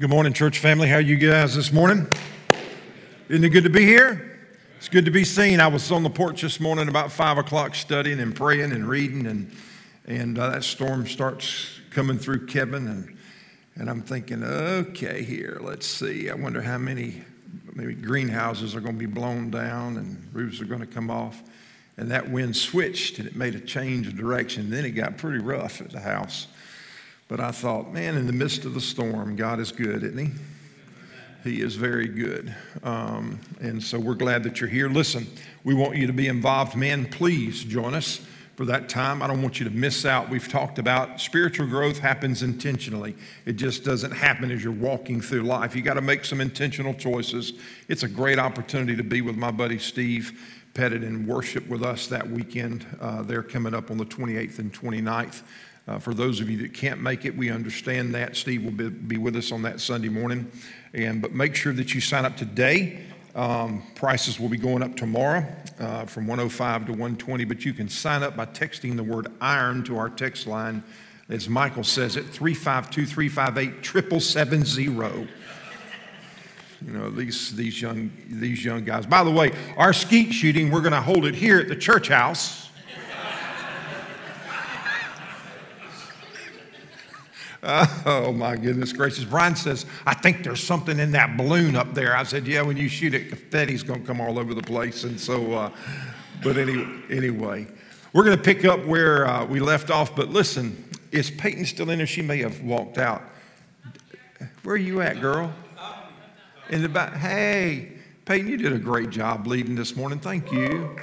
Good morning, church family. How are you guys this morning? Isn't it good to be here? It's good to be seen. I was on the porch this morning about five o'clock studying and praying and reading, and and uh, that storm starts coming through Kevin, and and I'm thinking, okay, here, let's see. I wonder how many maybe greenhouses are going to be blown down and roofs are going to come off. And that wind switched and it made a change of direction. Then it got pretty rough at the house. But I thought, man, in the midst of the storm, God is good, isn't He? He is very good. Um, and so we're glad that you're here. Listen, we want you to be involved. Man, please join us for that time. I don't want you to miss out. We've talked about spiritual growth happens intentionally, it just doesn't happen as you're walking through life. You got to make some intentional choices. It's a great opportunity to be with my buddy Steve Pettit and worship with us that weekend. Uh, they're coming up on the 28th and 29th. Uh, for those of you that can't make it, we understand that. Steve will be, be with us on that Sunday morning. And, but make sure that you sign up today. Um, prices will be going up tomorrow uh, from 105 to 120, but you can sign up by texting the word iron to our text line, as Michael says it, 352 358 7770 you know these these young these young guys by the way our skeet shooting we're going to hold it here at the church house oh my goodness gracious. Brian says, I think there's something in that balloon up there. I said, Yeah, when you shoot it, confetti's going to come all over the place. And so, uh, but any, anyway, we're going to pick up where uh, we left off. But listen, is Peyton still in there? She may have walked out. Where are you at, girl? In the back. Hey, Peyton, you did a great job leading this morning. Thank you.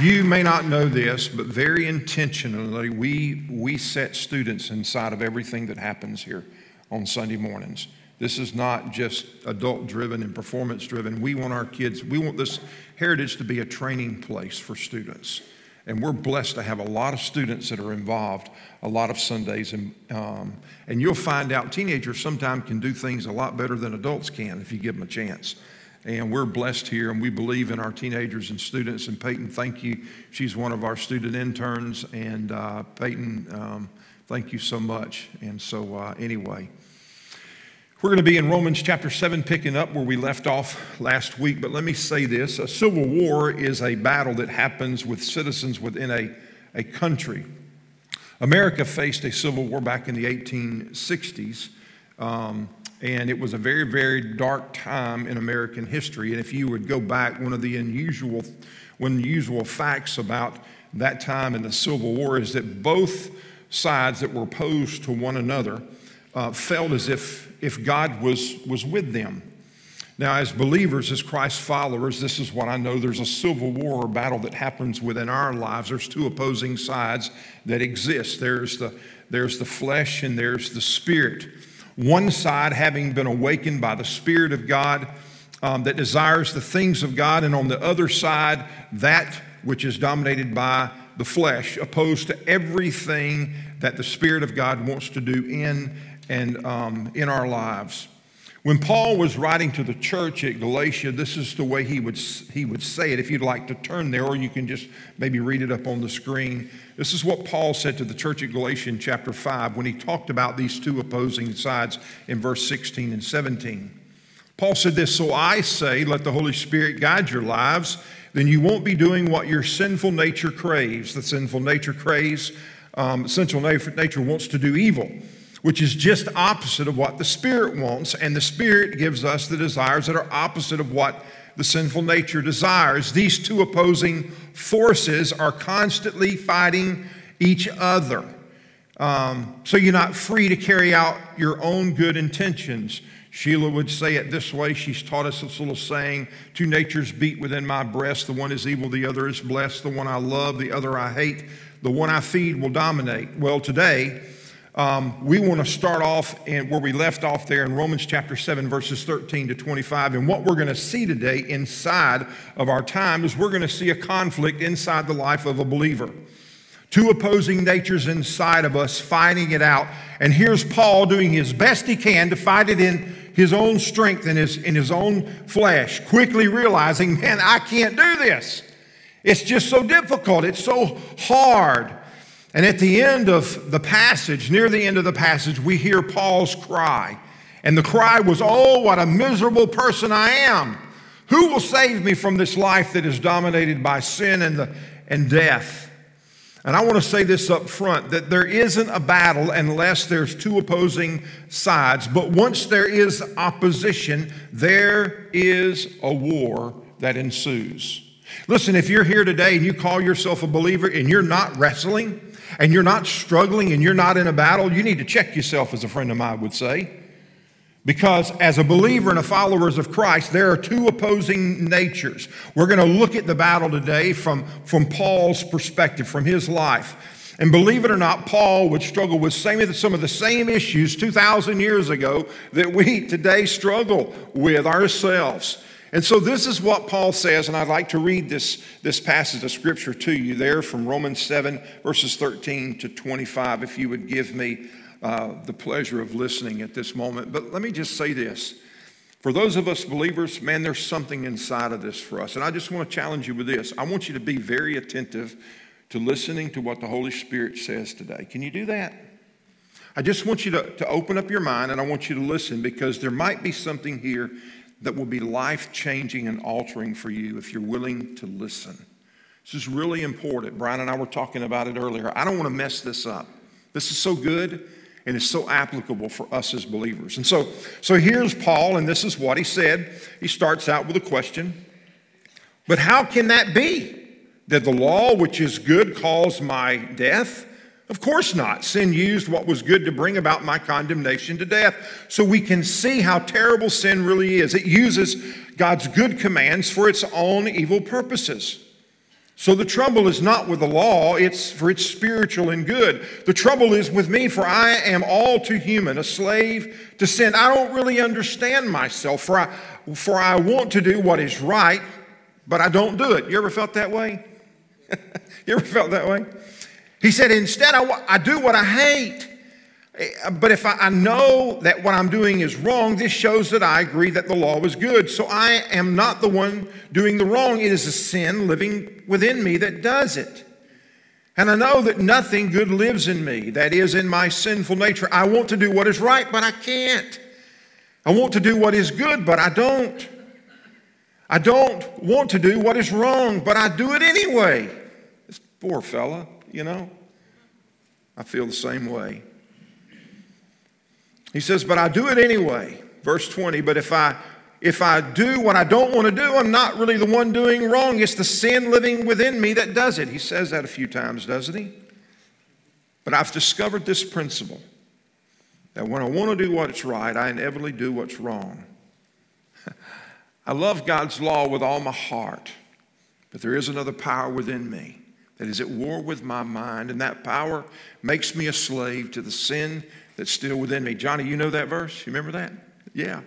You may not know this, but very intentionally, we, we set students inside of everything that happens here on Sunday mornings. This is not just adult driven and performance driven. We want our kids, we want this heritage to be a training place for students. And we're blessed to have a lot of students that are involved a lot of Sundays. And, um, and you'll find out teenagers sometimes can do things a lot better than adults can if you give them a chance. And we're blessed here, and we believe in our teenagers and students. And Peyton, thank you. She's one of our student interns. And uh, Peyton, um, thank you so much. And so, uh, anyway, we're going to be in Romans chapter 7, picking up where we left off last week. But let me say this a civil war is a battle that happens with citizens within a, a country. America faced a civil war back in the 1860s. Um, and it was a very, very dark time in American history. And if you would go back, one of the unusual, unusual facts about that time in the Civil War is that both sides that were opposed to one another uh, felt as if, if God was, was with them. Now, as believers, as Christ followers, this is what I know there's a civil war or battle that happens within our lives. There's two opposing sides that exist there's the, there's the flesh and there's the spirit. One side having been awakened by the Spirit of God um, that desires the things of God, and on the other side, that which is dominated by the flesh, opposed to everything that the Spirit of God wants to do in and um, in our lives. When Paul was writing to the church at Galatia, this is the way he would, he would say it. If you'd like to turn there, or you can just maybe read it up on the screen. This is what Paul said to the church at Galatia in chapter 5 when he talked about these two opposing sides in verse 16 and 17. Paul said this So I say, let the Holy Spirit guide your lives, then you won't be doing what your sinful nature craves. The sinful nature craves, um, sinful nature wants to do evil which is just opposite of what the Spirit wants. And the Spirit gives us the desires that are opposite of what the sinful nature desires. These two opposing forces are constantly fighting each other. Um, so you're not free to carry out your own good intentions. Sheila would say it this way. She's taught us this little saying Two natures beat within my breast. The one is evil, the other is blessed. The one I love, the other I hate. The one I feed will dominate. Well, today, um, we want to start off in, where we left off there in Romans chapter 7, verses 13 to 25. And what we're going to see today inside of our time is we're going to see a conflict inside the life of a believer. Two opposing natures inside of us fighting it out. And here's Paul doing his best he can to fight it in his own strength and his, in his own flesh, quickly realizing, man, I can't do this. It's just so difficult. It's so hard. And at the end of the passage, near the end of the passage, we hear Paul's cry. And the cry was, Oh, what a miserable person I am. Who will save me from this life that is dominated by sin and, the, and death? And I want to say this up front that there isn't a battle unless there's two opposing sides. But once there is opposition, there is a war that ensues. Listen, if you're here today and you call yourself a believer and you're not wrestling, and you're not struggling and you're not in a battle, you need to check yourself, as a friend of mine would say. Because as a believer and a follower of Christ, there are two opposing natures. We're going to look at the battle today from, from Paul's perspective, from his life. And believe it or not, Paul would struggle with same, some of the same issues 2,000 years ago that we today struggle with ourselves. And so this is what Paul says, and I'd like to read this, this passage of scripture to you there from Romans 7, verses 13 to 25, if you would give me uh, the pleasure of listening at this moment. But let me just say this. For those of us believers, man, there's something inside of this for us. And I just want to challenge you with this. I want you to be very attentive to listening to what the Holy Spirit says today. Can you do that? I just want you to, to open up your mind and I want you to listen because there might be something here that will be life changing and altering for you if you're willing to listen. This is really important. Brian and I were talking about it earlier. I don't want to mess this up. This is so good and it's so applicable for us as believers. And so, so here's Paul, and this is what he said. He starts out with a question But how can that be? That the law, which is good, cause my death? Of course not. Sin used what was good to bring about my condemnation to death. So we can see how terrible sin really is. It uses God's good commands for its own evil purposes. So the trouble is not with the law, it's for its spiritual and good. The trouble is with me, for I am all too human, a slave to sin. I don't really understand myself, for I, for I want to do what is right, but I don't do it. You ever felt that way? you ever felt that way? He said, Instead, I, I do what I hate. Eh, but if I, I know that what I'm doing is wrong, this shows that I agree that the law was good. So I am not the one doing the wrong. It is a sin living within me that does it. And I know that nothing good lives in me, that is, in my sinful nature. I want to do what is right, but I can't. I want to do what is good, but I don't. I don't want to do what is wrong, but I do it anyway. This poor fella, you know. I feel the same way. He says, But I do it anyway. Verse 20, but if I if I do what I don't want to do, I'm not really the one doing wrong. It's the sin living within me that does it. He says that a few times, doesn't he? But I've discovered this principle that when I want to do what's right, I inevitably do what's wrong. I love God's law with all my heart, but there is another power within me that is at war with my mind, and that power makes me a slave to the sin that's still within me. Johnny, you know that verse? You remember that? Yeah.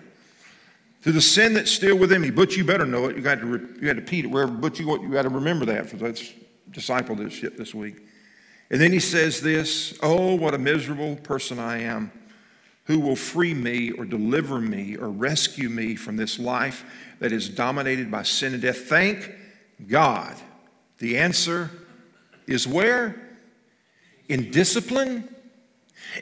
To the sin that's still within me. But you better know it. You got to, re- you got to repeat it wherever, but you, you got to remember that for that's discipleship this week. And then he says this Oh, what a miserable person I am. Who will free me or deliver me or rescue me from this life that is dominated by sin and death? Thank God. The answer is where? In discipline,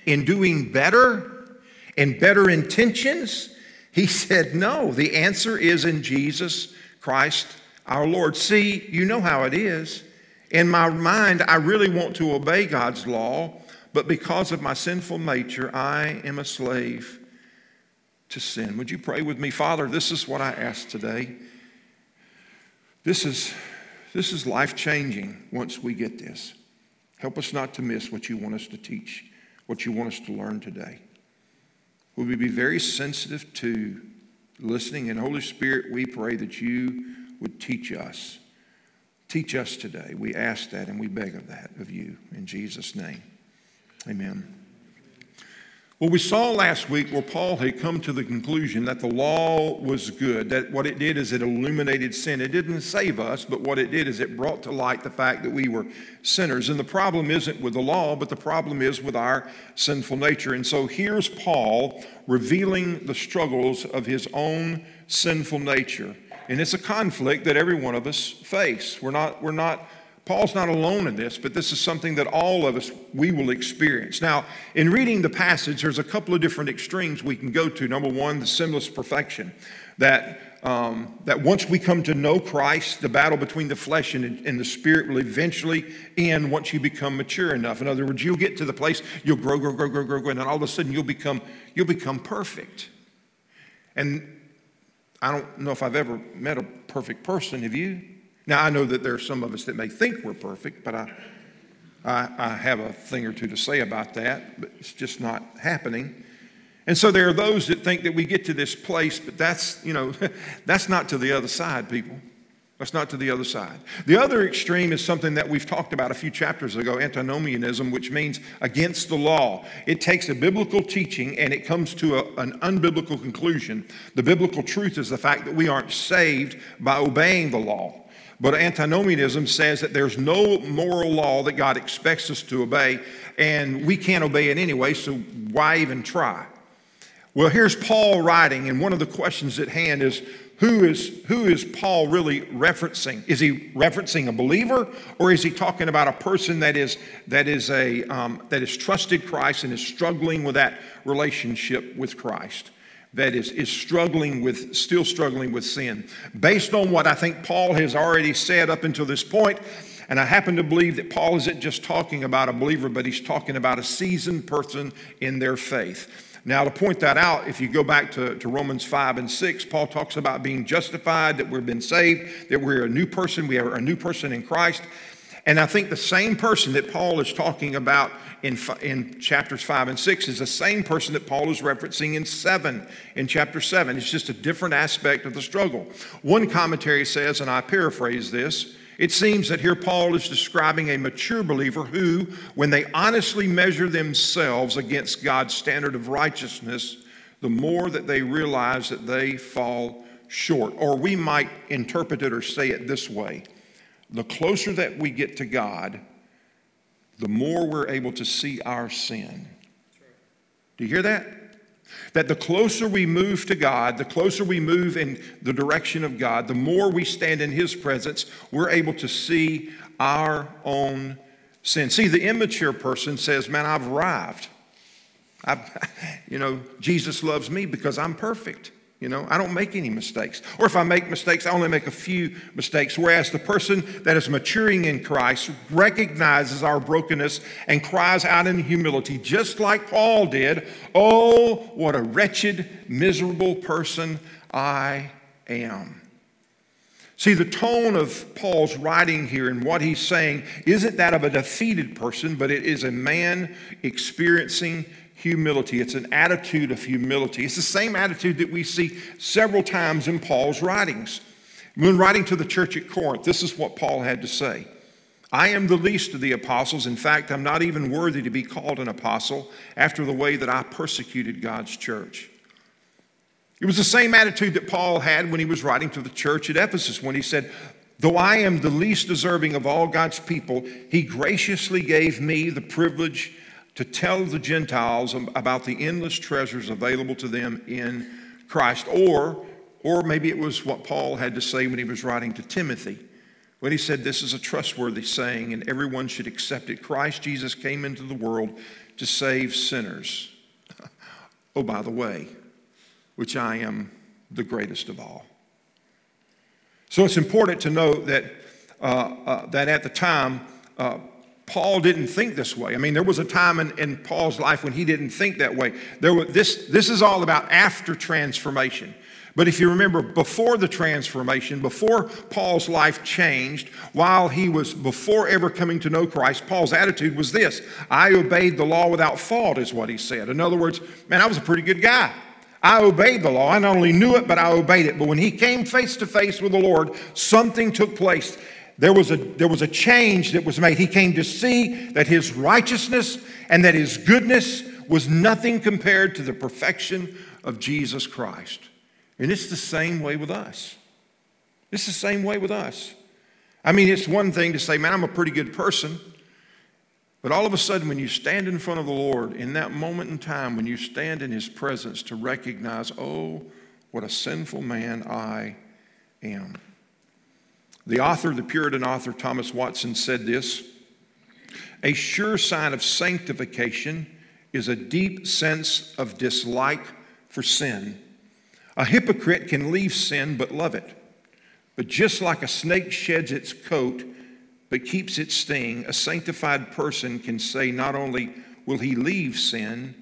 in doing better, in better intentions? He said, No. The answer is in Jesus Christ our Lord. See, you know how it is. In my mind, I really want to obey God's law, but because of my sinful nature, I am a slave to sin. Would you pray with me? Father, this is what I ask today. This is this is life changing once we get this. Help us not to miss what you want us to teach, what you want us to learn today. Will we be very sensitive to listening? And Holy Spirit, we pray that you would teach us. Teach us today. We ask that and we beg of that of you in Jesus' name. Amen. Well, we saw last week where Paul had come to the conclusion that the law was good, that what it did is it illuminated sin. It didn't save us, but what it did is it brought to light the fact that we were sinners. And the problem isn't with the law, but the problem is with our sinful nature. And so here's Paul revealing the struggles of his own sinful nature. And it's a conflict that every one of us face. We're not, we're not Paul's not alone in this, but this is something that all of us we will experience. Now, in reading the passage, there's a couple of different extremes we can go to. Number one, the sinless perfection, that um, that once we come to know Christ, the battle between the flesh and, and the spirit will eventually end once you become mature enough. In other words, you'll get to the place you'll grow, grow, grow, grow, grow, grow, and then all of a sudden you'll become you'll become perfect. And I don't know if I've ever met a perfect person. Have you? Now, I know that there are some of us that may think we're perfect, but I, I, I, have a thing or two to say about that, but it's just not happening. And so there are those that think that we get to this place, but that's, you know, that's not to the other side, people. That's not to the other side. The other extreme is something that we've talked about a few chapters ago antinomianism, which means against the law. It takes a biblical teaching and it comes to a, an unbiblical conclusion. The biblical truth is the fact that we aren't saved by obeying the law. But antinomianism says that there's no moral law that God expects us to obey, and we can't obey it anyway, so why even try? Well, here's Paul writing, and one of the questions at hand is who is, who is Paul really referencing? Is he referencing a believer, or is he talking about a person that is, that is, a, um, that is trusted Christ and is struggling with that relationship with Christ? That is, is struggling with, still struggling with sin. Based on what I think Paul has already said up until this point, and I happen to believe that Paul isn't just talking about a believer, but he's talking about a seasoned person in their faith. Now, to point that out, if you go back to, to Romans 5 and 6, Paul talks about being justified, that we've been saved, that we're a new person, we are a new person in Christ. And I think the same person that Paul is talking about in, in chapters 5 and 6 is the same person that Paul is referencing in 7, in chapter 7. It's just a different aspect of the struggle. One commentary says, and I paraphrase this, it seems that here Paul is describing a mature believer who, when they honestly measure themselves against God's standard of righteousness, the more that they realize that they fall short. Or we might interpret it or say it this way the closer that we get to God, the more we're able to see our sin. Do you hear that? That the closer we move to God, the closer we move in the direction of God, the more we stand in His presence, we're able to see our own sin. See, the immature person says, Man, I've arrived. I've, you know, Jesus loves me because I'm perfect. You know, I don't make any mistakes. Or if I make mistakes, I only make a few mistakes. Whereas the person that is maturing in Christ recognizes our brokenness and cries out in humility, just like Paul did Oh, what a wretched, miserable person I am. See, the tone of Paul's writing here and what he's saying isn't that of a defeated person, but it is a man experiencing humility. It's an attitude of humility. It's the same attitude that we see several times in Paul's writings. When writing to the church at Corinth, this is what Paul had to say I am the least of the apostles. In fact, I'm not even worthy to be called an apostle after the way that I persecuted God's church. It was the same attitude that Paul had when he was writing to the church at Ephesus when he said, Though I am the least deserving of all God's people, he graciously gave me the privilege to tell the Gentiles about the endless treasures available to them in Christ. Or, or maybe it was what Paul had to say when he was writing to Timothy, when he said, This is a trustworthy saying, and everyone should accept it. Christ Jesus came into the world to save sinners. oh, by the way, which I am the greatest of all. So it's important to note that, uh, uh, that at the time, uh, Paul didn't think this way. I mean, there was a time in, in Paul's life when he didn't think that way. There was, this, this is all about after transformation. But if you remember, before the transformation, before Paul's life changed, while he was before ever coming to know Christ, Paul's attitude was this I obeyed the law without fault, is what he said. In other words, man, I was a pretty good guy. I obeyed the law. I not only knew it, but I obeyed it. But when he came face to face with the Lord, something took place there was, a, there was a change that was made. He came to see that his righteousness and that his goodness was nothing compared to the perfection of Jesus Christ. And it's the same way with us. It's the same way with us. I mean, it's one thing to say, man, I'm a pretty good person. But all of a sudden, when you stand in front of the Lord, in that moment in time, when you stand in His presence to recognize, oh, what a sinful man I am. The author, the Puritan author Thomas Watson, said this A sure sign of sanctification is a deep sense of dislike for sin. A hypocrite can leave sin but love it. But just like a snake sheds its coat but keeps its sting, a sanctified person can say not only will he leave sin,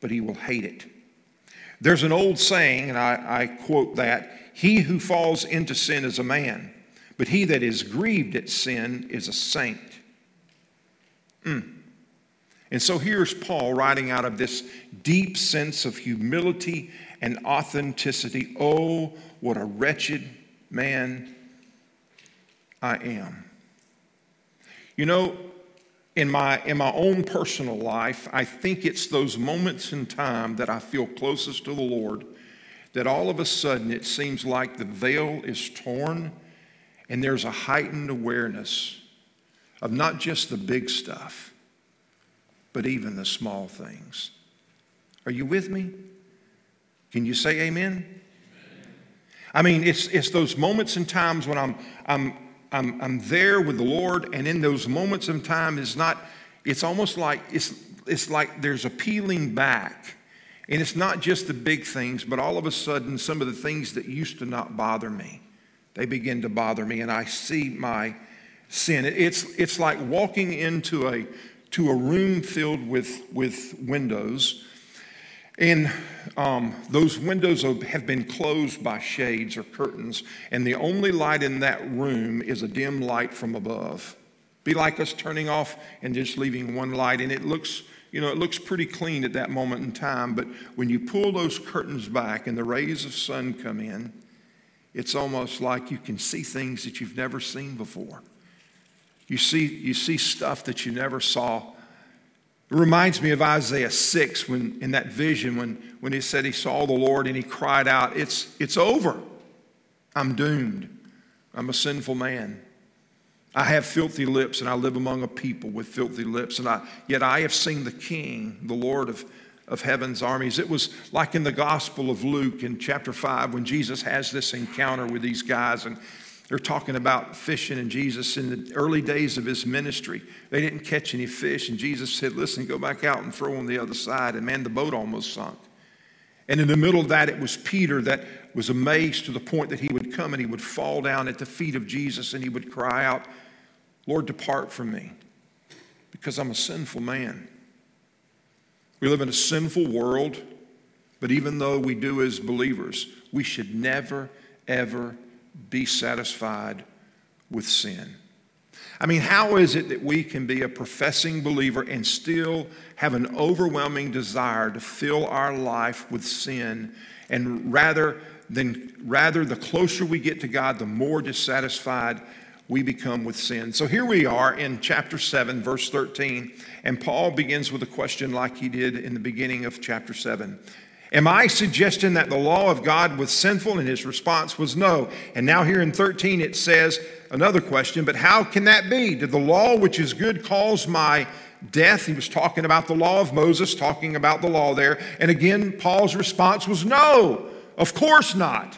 but he will hate it. There's an old saying, and I, I quote that He who falls into sin is a man, but he that is grieved at sin is a saint. Mm. And so here's Paul writing out of this deep sense of humility and authenticity. Oh, what a wretched man I am. You know, in my, in my own personal life, I think it's those moments in time that I feel closest to the Lord that all of a sudden it seems like the veil is torn and there's a heightened awareness of not just the big stuff, but even the small things. Are you with me? Can you say amen? I mean, it's, it's those moments and times when I'm, I'm, I'm, I'm there with the Lord, and in those moments of time, it's not, it's almost like, it's, it's like there's a peeling back. And it's not just the big things, but all of a sudden, some of the things that used to not bother me, they begin to bother me, and I see my sin. It's, it's like walking into a, to a room filled with, with windows and um, those windows have been closed by shades or curtains, and the only light in that room is a dim light from above. Be like us turning off and just leaving one light, and it looks, you know, it looks pretty clean at that moment in time. But when you pull those curtains back and the rays of sun come in, it's almost like you can see things that you've never seen before. You see, you see stuff that you never saw it reminds me of Isaiah 6 when in that vision when, when he said he saw the Lord and he cried out, It's, it's over. I'm doomed. I'm a sinful man. I have filthy lips and I live among a people with filthy lips. And I, yet I have seen the King, the Lord of, of heaven's armies. It was like in the Gospel of Luke in chapter 5 when Jesus has this encounter with these guys and they're talking about fishing and Jesus in the early days of his ministry. They didn't catch any fish, and Jesus said, Listen, go back out and throw on the other side. And man, the boat almost sunk. And in the middle of that, it was Peter that was amazed to the point that he would come and he would fall down at the feet of Jesus and he would cry out, Lord, depart from me, because I'm a sinful man. We live in a sinful world, but even though we do as believers, we should never, ever be satisfied with sin. I mean, how is it that we can be a professing believer and still have an overwhelming desire to fill our life with sin and rather than rather the closer we get to God, the more dissatisfied we become with sin. So here we are in chapter 7, verse 13, and Paul begins with a question like he did in the beginning of chapter 7. Am I suggesting that the law of God was sinful? And his response was no. And now here in 13 it says another question, but how can that be? Did the law which is good cause my death? He was talking about the law of Moses, talking about the law there. And again, Paul's response was no, of course not.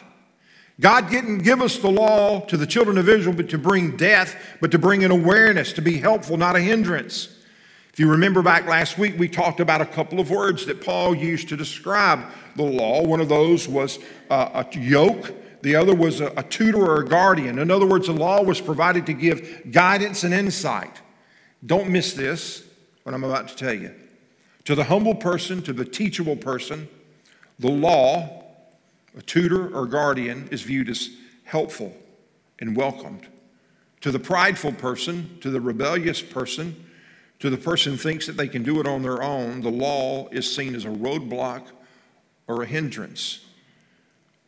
God didn't give us the law to the children of Israel but to bring death, but to bring an awareness, to be helpful, not a hindrance. If you remember back last week, we talked about a couple of words that Paul used to describe the law. One of those was uh, a yoke, the other was a, a tutor or a guardian. In other words, the law was provided to give guidance and insight. Don't miss this, what I'm about to tell you. To the humble person, to the teachable person, the law, a tutor or guardian, is viewed as helpful and welcomed. To the prideful person, to the rebellious person, to the person who thinks that they can do it on their own, the law is seen as a roadblock or a hindrance.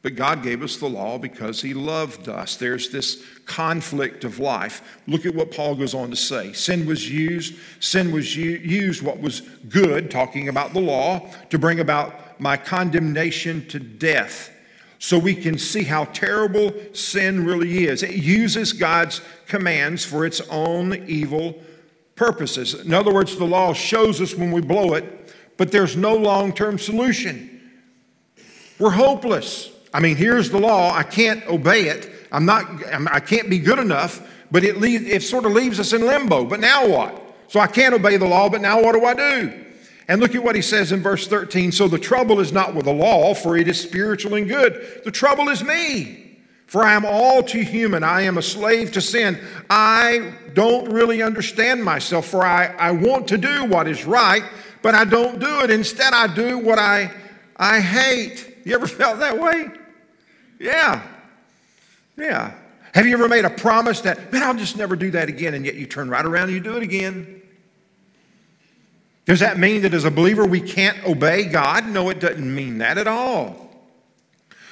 But God gave us the law because He loved us. There's this conflict of life. Look at what Paul goes on to say. Sin was used, sin was used what was good, talking about the law, to bring about my condemnation to death. So we can see how terrible sin really is. It uses God's commands for its own evil purposes. In other words, the law shows us when we blow it, but there's no long term solution. We're hopeless. I mean, here's the law. I can't obey it. I'm not, I'm, I can't be good enough, but it, leaves, it sort of leaves us in limbo. But now what? So I can't obey the law, but now what do I do? And look at what he says in verse 13. So the trouble is not with the law, for it is spiritual and good. The trouble is me, for I am all too human. I am a slave to sin. I don't really understand myself, for I, I want to do what is right, but I don't do it. Instead, I do what I, I hate. You ever felt that way? Yeah. Yeah. Have you ever made a promise that, man, I'll just never do that again, and yet you turn right around and you do it again? Does that mean that as a believer we can't obey God? No, it doesn't mean that at all.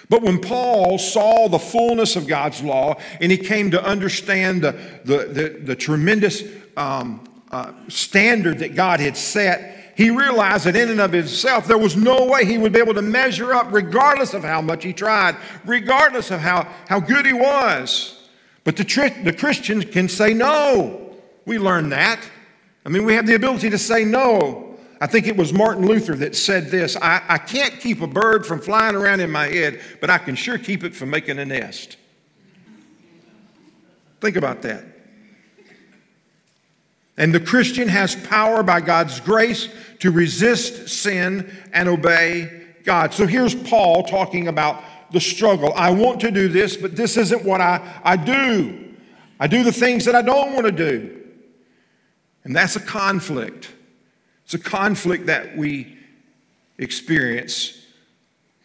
But when Paul saw the fullness of God's law and he came to understand the, the, the, the tremendous um, uh, standard that God had set, he realized that in and of himself there was no way he would be able to measure up, regardless of how much he tried, regardless of how, how good he was. But the, tri- the Christians can say no. We learn that. I mean, we have the ability to say no. I think it was Martin Luther that said this I, I can't keep a bird from flying around in my head, but I can sure keep it from making a nest. Think about that. And the Christian has power by God's grace to resist sin and obey God. So here's Paul talking about the struggle. I want to do this, but this isn't what I, I do. I do the things that I don't want to do. And that's a conflict. It's a conflict that we experience.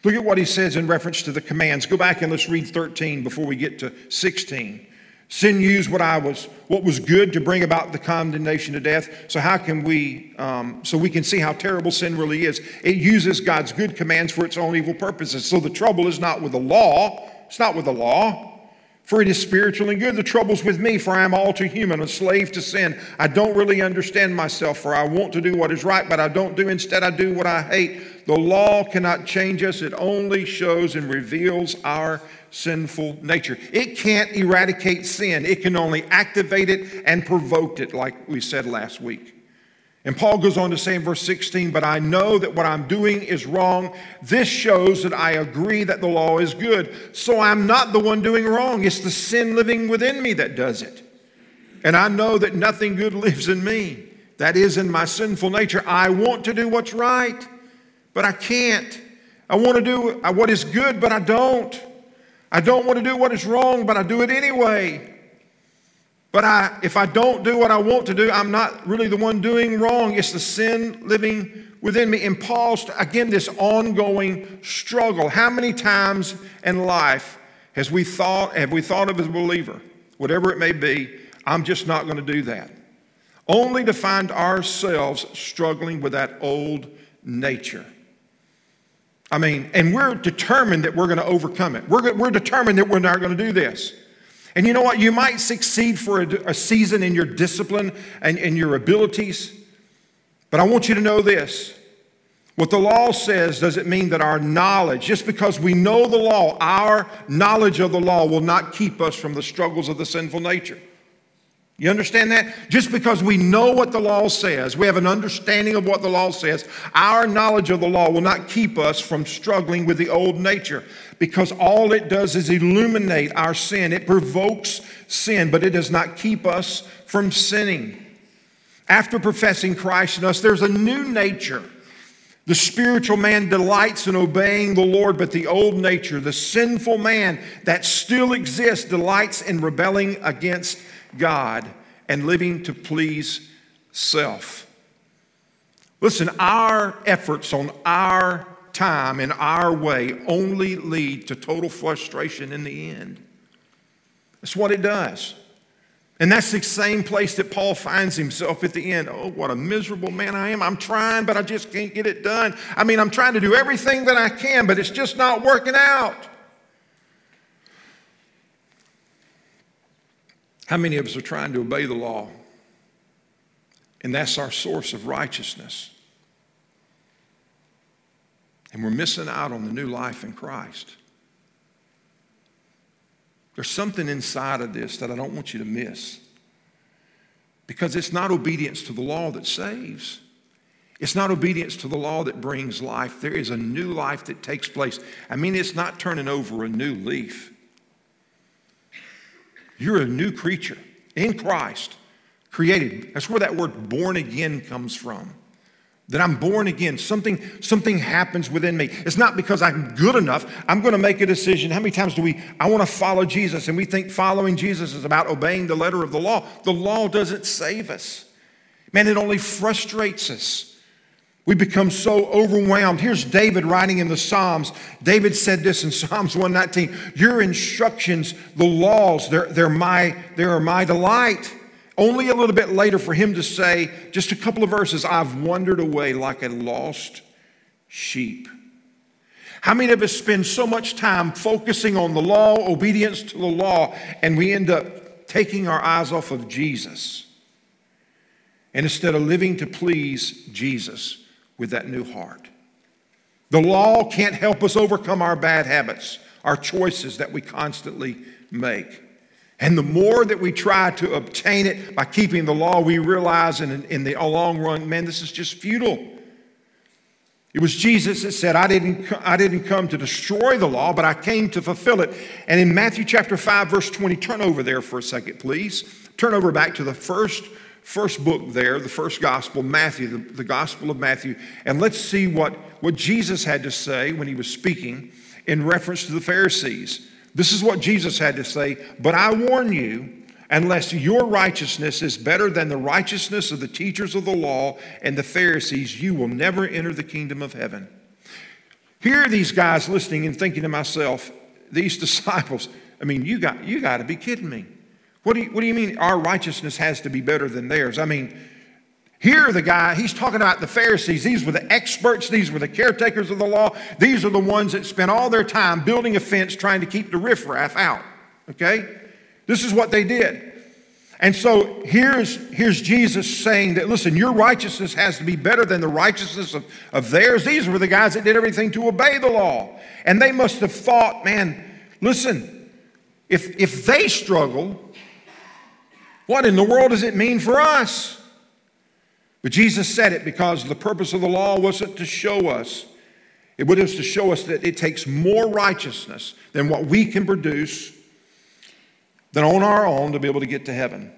Look at what he says in reference to the commands. Go back and let's read 13 before we get to 16. Sin used what I was, what was good to bring about the condemnation to death. So how can we, um, so we can see how terrible sin really is? It uses God's good commands for its own evil purposes. So the trouble is not with the law. It's not with the law. For it is spiritual and good. The trouble's with me, for I am all too human, a slave to sin. I don't really understand myself, for I want to do what is right, but I don't do. Instead, I do what I hate. The law cannot change us, it only shows and reveals our sinful nature. It can't eradicate sin, it can only activate it and provoke it, like we said last week. And Paul goes on to say in verse 16, But I know that what I'm doing is wrong. This shows that I agree that the law is good. So I'm not the one doing wrong. It's the sin living within me that does it. And I know that nothing good lives in me. That is in my sinful nature. I want to do what's right, but I can't. I want to do what is good, but I don't. I don't want to do what is wrong, but I do it anyway. But I, if I don't do what I want to do, I'm not really the one doing wrong. It's the sin living within me. And Paul's, again, this ongoing struggle. How many times in life has we thought, have we thought of as a believer, whatever it may be, I'm just not going to do that? Only to find ourselves struggling with that old nature. I mean, and we're determined that we're going to overcome it. We're, we're determined that we're not going to do this. And you know what? You might succeed for a, a season in your discipline and, and your abilities, but I want you to know this. What the law says doesn't mean that our knowledge, just because we know the law, our knowledge of the law will not keep us from the struggles of the sinful nature. You understand that? Just because we know what the law says, we have an understanding of what the law says, our knowledge of the law will not keep us from struggling with the old nature because all it does is illuminate our sin. It provokes sin, but it does not keep us from sinning. After professing Christ in us, there's a new nature. The spiritual man delights in obeying the Lord, but the old nature, the sinful man that still exists, delights in rebelling against God and living to please self. Listen, our efforts on our time and our way only lead to total frustration in the end. That's what it does. And that's the same place that Paul finds himself at the end. Oh, what a miserable man I am. I'm trying, but I just can't get it done. I mean, I'm trying to do everything that I can, but it's just not working out. How many of us are trying to obey the law? And that's our source of righteousness. And we're missing out on the new life in Christ. There's something inside of this that I don't want you to miss. Because it's not obedience to the law that saves. It's not obedience to the law that brings life. There is a new life that takes place. I mean, it's not turning over a new leaf. You're a new creature in Christ, created. That's where that word born again comes from. That I'm born again. Something, something happens within me. It's not because I'm good enough. I'm going to make a decision. How many times do we, I want to follow Jesus, and we think following Jesus is about obeying the letter of the law? The law doesn't save us. Man, it only frustrates us. We become so overwhelmed. Here's David writing in the Psalms. David said this in Psalms 119 Your instructions, the laws, they're, they're, my, they're my delight. Only a little bit later for him to say, just a couple of verses, I've wandered away like a lost sheep. How many of us spend so much time focusing on the law, obedience to the law, and we end up taking our eyes off of Jesus? And instead of living to please Jesus, with that new heart. The law can't help us overcome our bad habits, our choices that we constantly make. And the more that we try to obtain it by keeping the law, we realize in, in the long run, man, this is just futile. It was Jesus that said, I didn't, I didn't come to destroy the law, but I came to fulfill it. And in Matthew chapter 5, verse 20, turn over there for a second, please. Turn over back to the first first book there, the first gospel, Matthew, the, the, Gospel of Matthew, and let's see what, what Jesus had to say when he was speaking in reference to the Pharisees. This is what Jesus had to say, but I warn you, unless your righteousness is better than the righteousness of the teachers of the law and the Pharisees, you will never enter the kingdom of heaven. Here are these guys listening and thinking to myself, these disciples, I mean, you got, you got to be kidding me. What do, you, what do you mean our righteousness has to be better than theirs? I mean, here the guy, he's talking about the Pharisees. These were the experts, these were the caretakers of the law. These are the ones that spent all their time building a fence trying to keep the riffraff out. Okay? This is what they did. And so here's, here's Jesus saying that, listen, your righteousness has to be better than the righteousness of, of theirs. These were the guys that did everything to obey the law. And they must have thought, man, listen, if, if they struggle, what in the world does it mean for us? But Jesus said it because the purpose of the law wasn't to show us, it was to show us that it takes more righteousness than what we can produce than on our own to be able to get to heaven.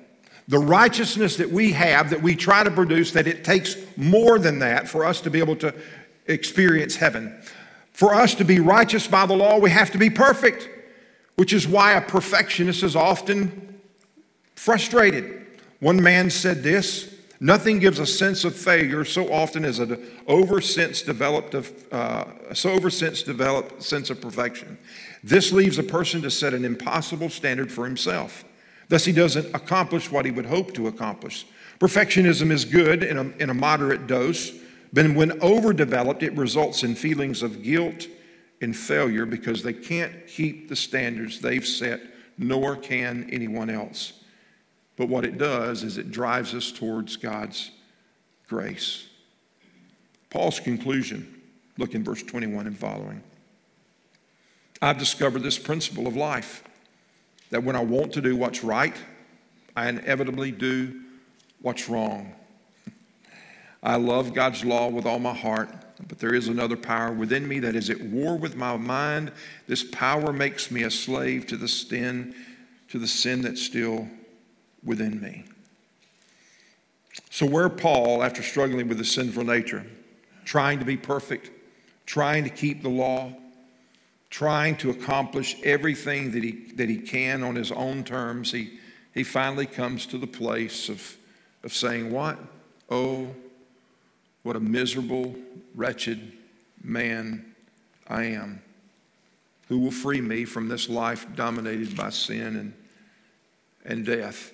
The righteousness that we have, that we try to produce, that it takes more than that for us to be able to experience heaven. For us to be righteous by the law, we have to be perfect, which is why a perfectionist is often frustrated. One man said this Nothing gives a sense of failure so often as an over sense developed of, uh, so over sense developed sense of perfection. This leaves a person to set an impossible standard for himself. Thus, he doesn't accomplish what he would hope to accomplish. Perfectionism is good in a, in a moderate dose, but when overdeveloped, it results in feelings of guilt and failure because they can't keep the standards they've set, nor can anyone else. But what it does is it drives us towards God's grace. Paul's conclusion, look in verse 21 and following. I've discovered this principle of life that when I want to do what's right, I inevitably do what's wrong. I love God's law with all my heart, but there is another power within me that is at war with my mind. This power makes me a slave to the sin, to the sin that still within me. So, where Paul, after struggling with the sinful nature, trying to be perfect, trying to keep the law, trying to accomplish everything that he, that he can on his own terms, he, he finally comes to the place of, of saying, What? Oh, what a miserable, wretched man I am. Who will free me from this life dominated by sin and, and death?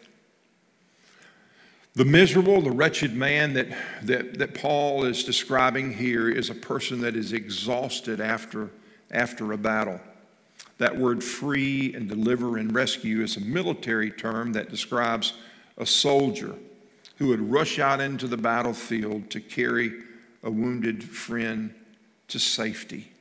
The miserable, the wretched man that, that, that Paul is describing here is a person that is exhausted after, after a battle. That word free and deliver and rescue is a military term that describes a soldier who would rush out into the battlefield to carry a wounded friend to safety.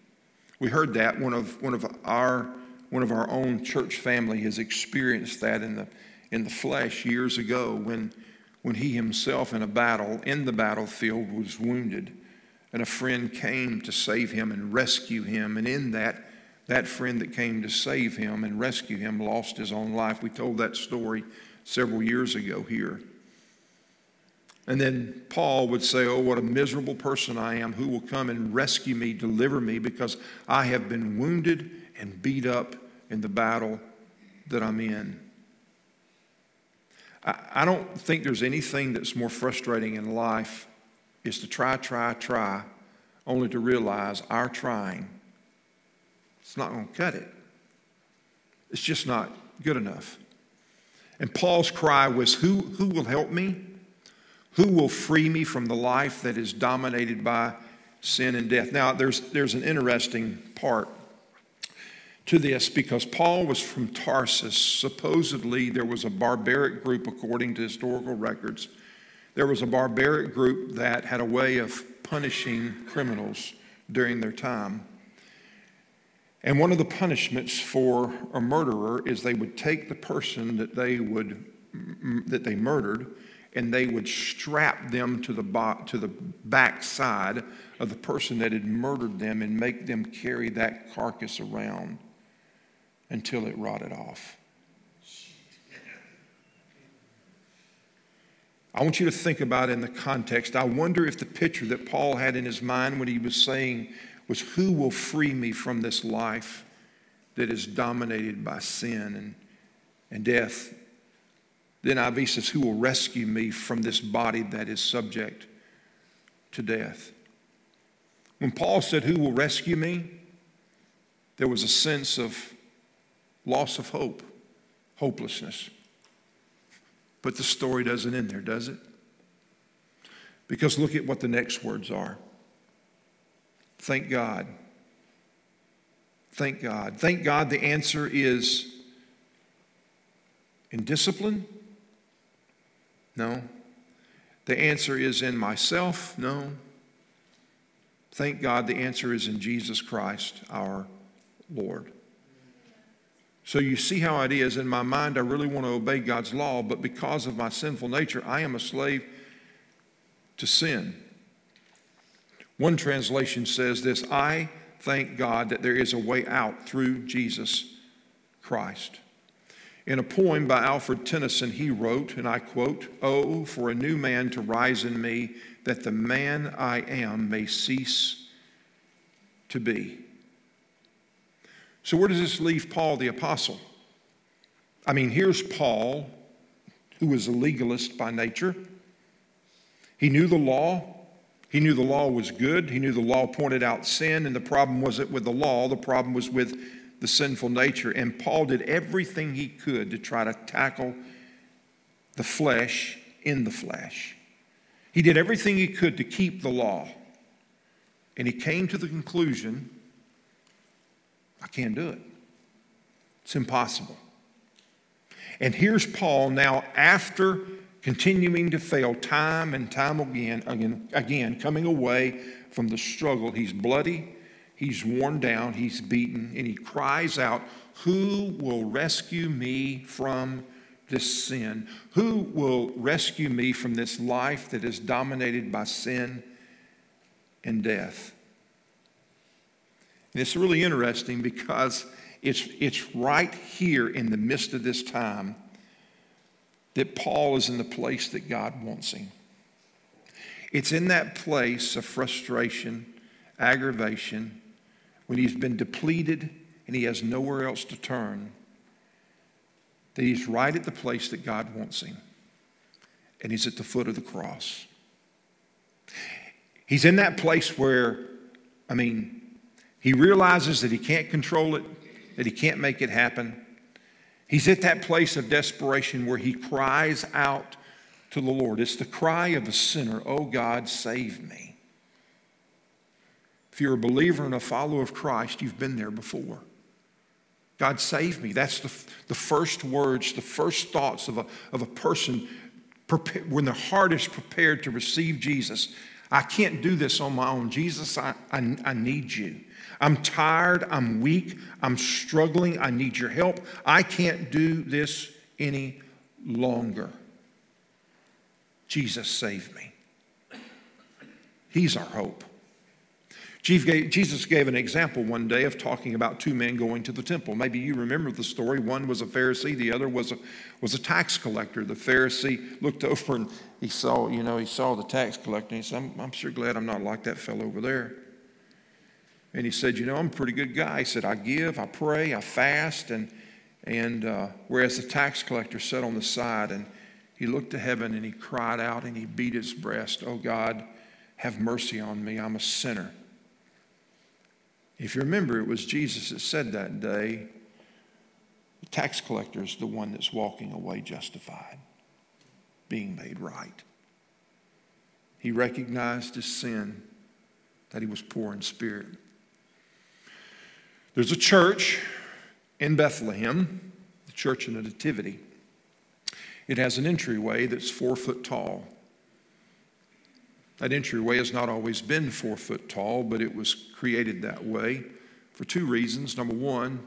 We heard that one of, one of, our, one of our own church family has experienced that in the, in the flesh years ago when when he himself in a battle, in the battlefield, was wounded. And a friend came to save him and rescue him. And in that, that friend that came to save him and rescue him lost his own life. We told that story several years ago here. And then Paul would say, Oh, what a miserable person I am. Who will come and rescue me, deliver me, because I have been wounded and beat up in the battle that I'm in. I, don't think there's anything that's more frustrating in life is to try, try, try, only to realize our trying, it's not going to cut it. It's just not good enough. And Paul's cry was, Who, who will help me? Who will free me from the life that is dominated by sin and death? Now, there's, there's an interesting part to this because Paul was from Tarsus. Supposedly, there was a barbaric group, according to historical records. There was a barbaric group that had a way of punishing criminals during their time. And one of the punishments for a murderer is they would take the person that they would that they murdered and they would strap them to the, bo- to the back side of the person that had murdered them and make them carry that carcass around until it rotted off. I want you to think about it in the context. I wonder if the picture that Paul had in his mind when he was saying was, Who will free me from this life that is dominated by sin and, and death? Then NIV says, Who will rescue me from this body that is subject to death? When Paul said, Who will rescue me? there was a sense of loss of hope, hopelessness. But the story doesn't end there, does it? Because look at what the next words are. Thank God. Thank God. Thank God the answer is in discipline no. The answer is in myself? No. Thank God the answer is in Jesus Christ, our Lord. So you see how it is. In my mind, I really want to obey God's law, but because of my sinful nature, I am a slave to sin. One translation says this I thank God that there is a way out through Jesus Christ. In a poem by Alfred Tennyson, he wrote, and I quote, Oh, for a new man to rise in me, that the man I am may cease to be. So, where does this leave Paul the Apostle? I mean, here's Paul, who was a legalist by nature. He knew the law. He knew the law was good. He knew the law pointed out sin, and the problem wasn't with the law, the problem was with the sinful nature. And Paul did everything he could to try to tackle the flesh in the flesh. He did everything he could to keep the law. And he came to the conclusion I can't do it. It's impossible. And here's Paul now, after continuing to fail time and time again, again, again coming away from the struggle. He's bloody, He's worn down, he's beaten, and he cries out, Who will rescue me from this sin? Who will rescue me from this life that is dominated by sin and death? And it's really interesting because it's, it's right here in the midst of this time that Paul is in the place that God wants him. It's in that place of frustration, aggravation, when he's been depleted and he has nowhere else to turn, that he's right at the place that God wants him. And he's at the foot of the cross. He's in that place where, I mean, he realizes that he can't control it, that he can't make it happen. He's at that place of desperation where he cries out to the Lord. It's the cry of a sinner, Oh God, save me. If you're a believer and a follower of Christ, you've been there before. God save me. That's the, the first words, the first thoughts of a, of a person when their heart is prepared to receive Jesus. I can't do this on my own. Jesus, I, I, I need you. I'm tired. I'm weak. I'm struggling. I need your help. I can't do this any longer. Jesus, save me. He's our hope. Jesus gave an example one day of talking about two men going to the temple. Maybe you remember the story. One was a Pharisee, the other was a, was a tax collector. The Pharisee looked over and he saw, you know, he saw the tax collector and he said, I'm, I'm sure glad I'm not like that fellow over there. And he said, You know, I'm a pretty good guy. He said, I give, I pray, I fast. And, and uh, whereas the tax collector sat on the side and he looked to heaven and he cried out and he beat his breast, Oh God, have mercy on me. I'm a sinner. If you remember, it was Jesus that said that day, the tax collector is the one that's walking away justified, being made right. He recognized his sin, that he was poor in spirit. There's a church in Bethlehem, the Church of the Nativity. It has an entryway that's four foot tall. That entryway has not always been four foot tall, but it was created that way for two reasons. Number one,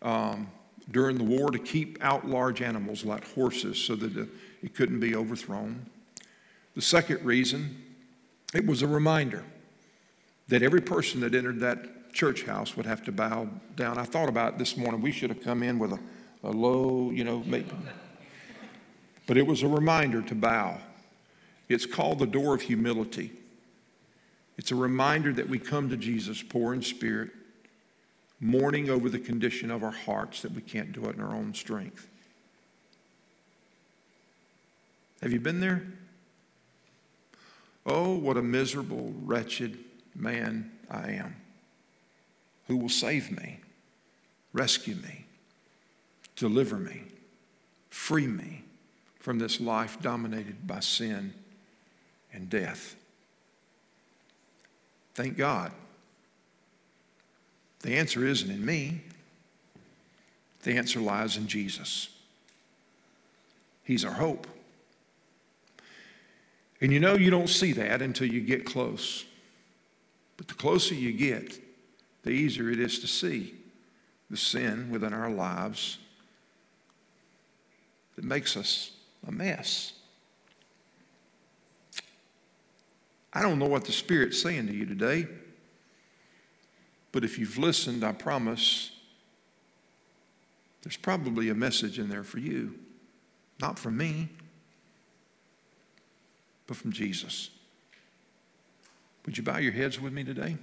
um, during the war to keep out large animals like horses so that it couldn't be overthrown. The second reason, it was a reminder that every person that entered that church house would have to bow down. I thought about it this morning. We should have come in with a, a low, you know, but it was a reminder to bow. It's called the door of humility. It's a reminder that we come to Jesus poor in spirit, mourning over the condition of our hearts that we can't do it in our own strength. Have you been there? Oh, what a miserable, wretched man I am. Who will save me, rescue me, deliver me, free me from this life dominated by sin and death. Thank God. The answer isn't in me, the answer lies in Jesus. He's our hope. And you know, you don't see that until you get close. But the closer you get, the easier it is to see the sin within our lives that makes us a mess. I don't know what the Spirit's saying to you today, but if you've listened, I promise there's probably a message in there for you. Not from me, but from Jesus. Would you bow your heads with me today?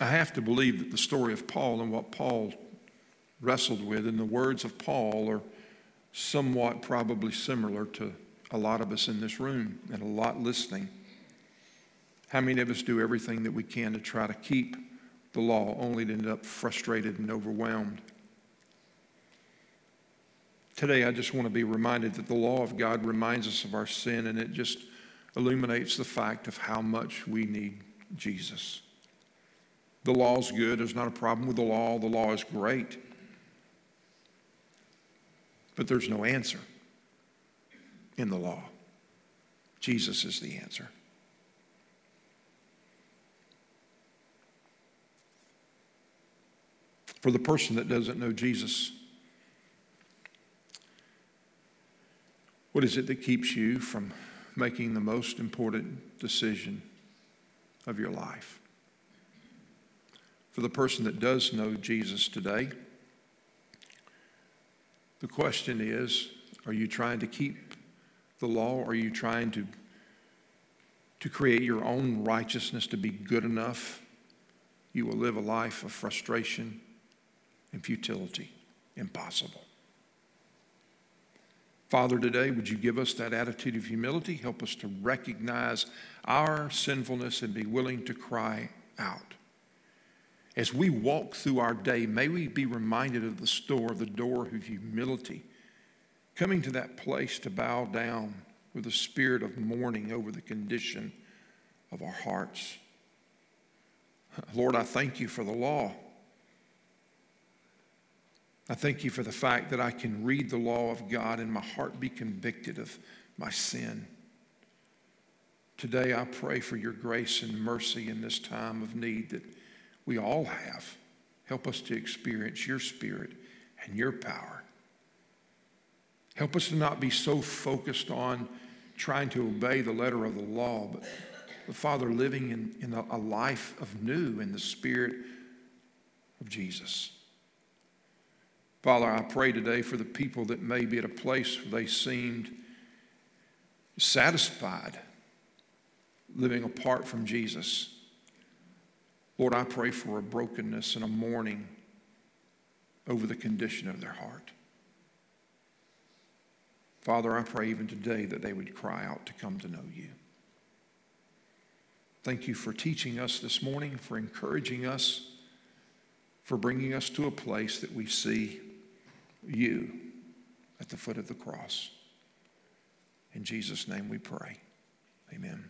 I have to believe that the story of Paul and what Paul wrestled with and the words of Paul are somewhat probably similar to a lot of us in this room and a lot listening. How many of us do everything that we can to try to keep the law only to end up frustrated and overwhelmed? Today, I just want to be reminded that the law of God reminds us of our sin and it just illuminates the fact of how much we need Jesus. The law is good. There's not a problem with the law. The law is great. But there's no answer in the law. Jesus is the answer. For the person that doesn't know Jesus, what is it that keeps you from making the most important decision of your life? For the person that does know Jesus today, the question is are you trying to keep the law? Are you trying to, to create your own righteousness to be good enough? You will live a life of frustration and futility. Impossible. Father, today, would you give us that attitude of humility? Help us to recognize our sinfulness and be willing to cry out. As we walk through our day, may we be reminded of the store, the door of humility, coming to that place to bow down with a spirit of mourning over the condition of our hearts. Lord, I thank you for the law. I thank you for the fact that I can read the law of God and my heart be convicted of my sin. Today, I pray for your grace and mercy in this time of need that we all have. Help us to experience your spirit and your power. Help us to not be so focused on trying to obey the letter of the law, but, but Father, living in, in a life of new in the Spirit of Jesus. Father, I pray today for the people that may be at a place where they seemed satisfied living apart from Jesus. Lord, I pray for a brokenness and a mourning over the condition of their heart. Father, I pray even today that they would cry out to come to know you. Thank you for teaching us this morning, for encouraging us, for bringing us to a place that we see you at the foot of the cross. In Jesus' name we pray. Amen.